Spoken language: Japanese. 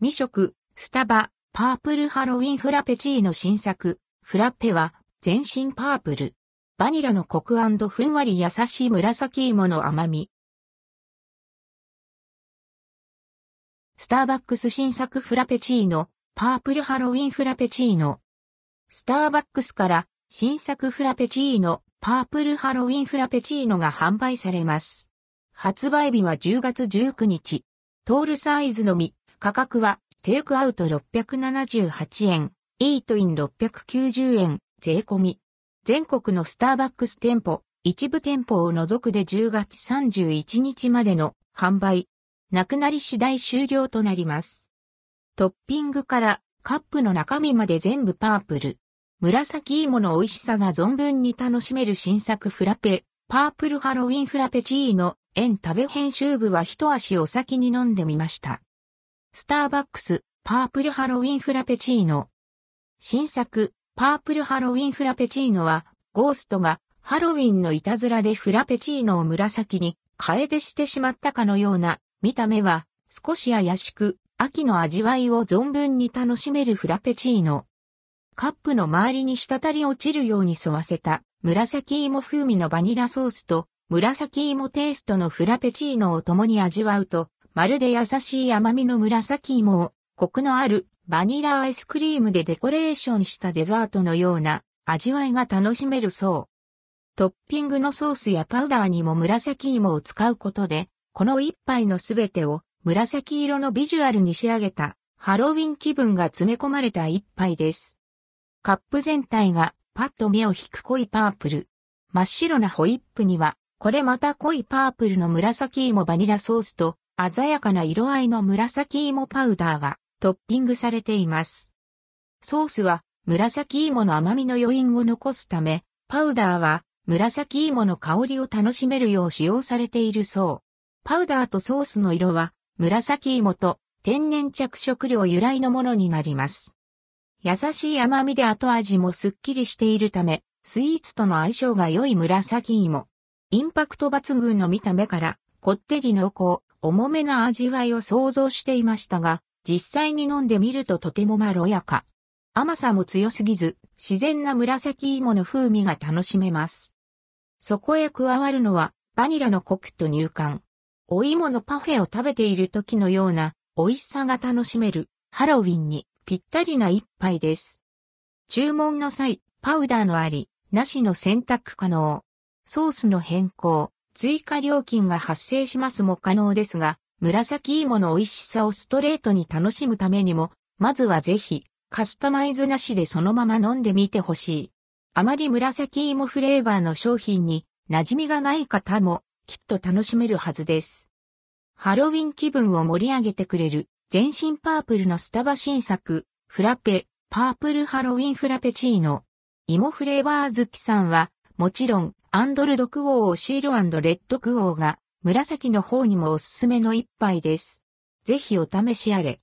未食、スタバ、パープルハロウィンフラペチーノ新作、フラッペは、全身パープル。バニラのコクふんわり優しい紫芋の甘み。スターバックス新作フラペチーノ、パープルハロウィンフラペチーノ。スターバックスから新作フラペチーノ、パープルハロウィンフラペチーノが販売されます。発売日は10月19日。トールサイズのみ、価格はテイクアウト678円、イートイン690円、税込み。全国のスターバックス店舗、一部店舗を除くで10月31日までの販売。なくなり次第終了となります。トッピングからカップの中身まで全部パープル。紫芋の美味しさが存分に楽しめる新作フラペ、パープルハロウィンフラペチーノ、円食べ編集部は一足お先に飲んでみました。スターバックス、パープルハロウィンフラペチーノ。新作、パープルハロウィンフラペチーノは、ゴーストがハロウィンのいたずらでフラペチーノを紫に変えてしてしまったかのような見た目は少し怪しく秋の味わいを存分に楽しめるフラペチーノ。カップの周りに滴り落ちるように沿わせた紫芋風味のバニラソースと紫芋テイストのフラペチーノを共に味わうと、まるで優しい甘みの紫芋をコクのあるバニラアイスクリームでデコレーションしたデザートのような味わいが楽しめるそう。トッピングのソースやパウダーにも紫芋を使うことでこの一杯のすべてを紫色のビジュアルに仕上げたハロウィン気分が詰め込まれた一杯です。カップ全体がパッと目を引く濃いパープル。真っ白なホイップには、これまた濃いパープルの紫芋バニラソースと鮮やかな色合いの紫芋パウダーがトッピングされています。ソースは紫芋の甘みの余韻を残すため、パウダーは紫芋の香りを楽しめるよう使用されているそう。パウダーとソースの色は紫芋と天然着色料由来のものになります。優しい甘みで後味もすっきりしているため、スイーツとの相性が良い紫芋。インパクト抜群の見た目から、こってり濃厚、重めな味わいを想像していましたが、実際に飲んでみるととてもまろやか。甘さも強すぎず、自然な紫芋の風味が楽しめます。そこへ加わるのは、バニラのコクと乳感。お芋のパフェを食べている時のような美味しさが楽しめるハロウィンにぴったりな一杯です。注文の際、パウダーのあり、なしの選択可能。ソースの変更、追加料金が発生しますも可能ですが、紫芋の美味しさをストレートに楽しむためにも、まずはぜひ、カスタマイズなしでそのまま飲んでみてほしい。あまり紫芋フレーバーの商品に馴染みがない方も、きっと楽しめるはずです。ハロウィン気分を盛り上げてくれる全身パープルのスタバ新作、フラペ、パープルハロウィンフラペチーノ。芋フレーバー好きさんは、もちろん、アンドルドクオーをシールレッドクオーが、紫の方にもおすすめの一杯です。ぜひお試しあれ。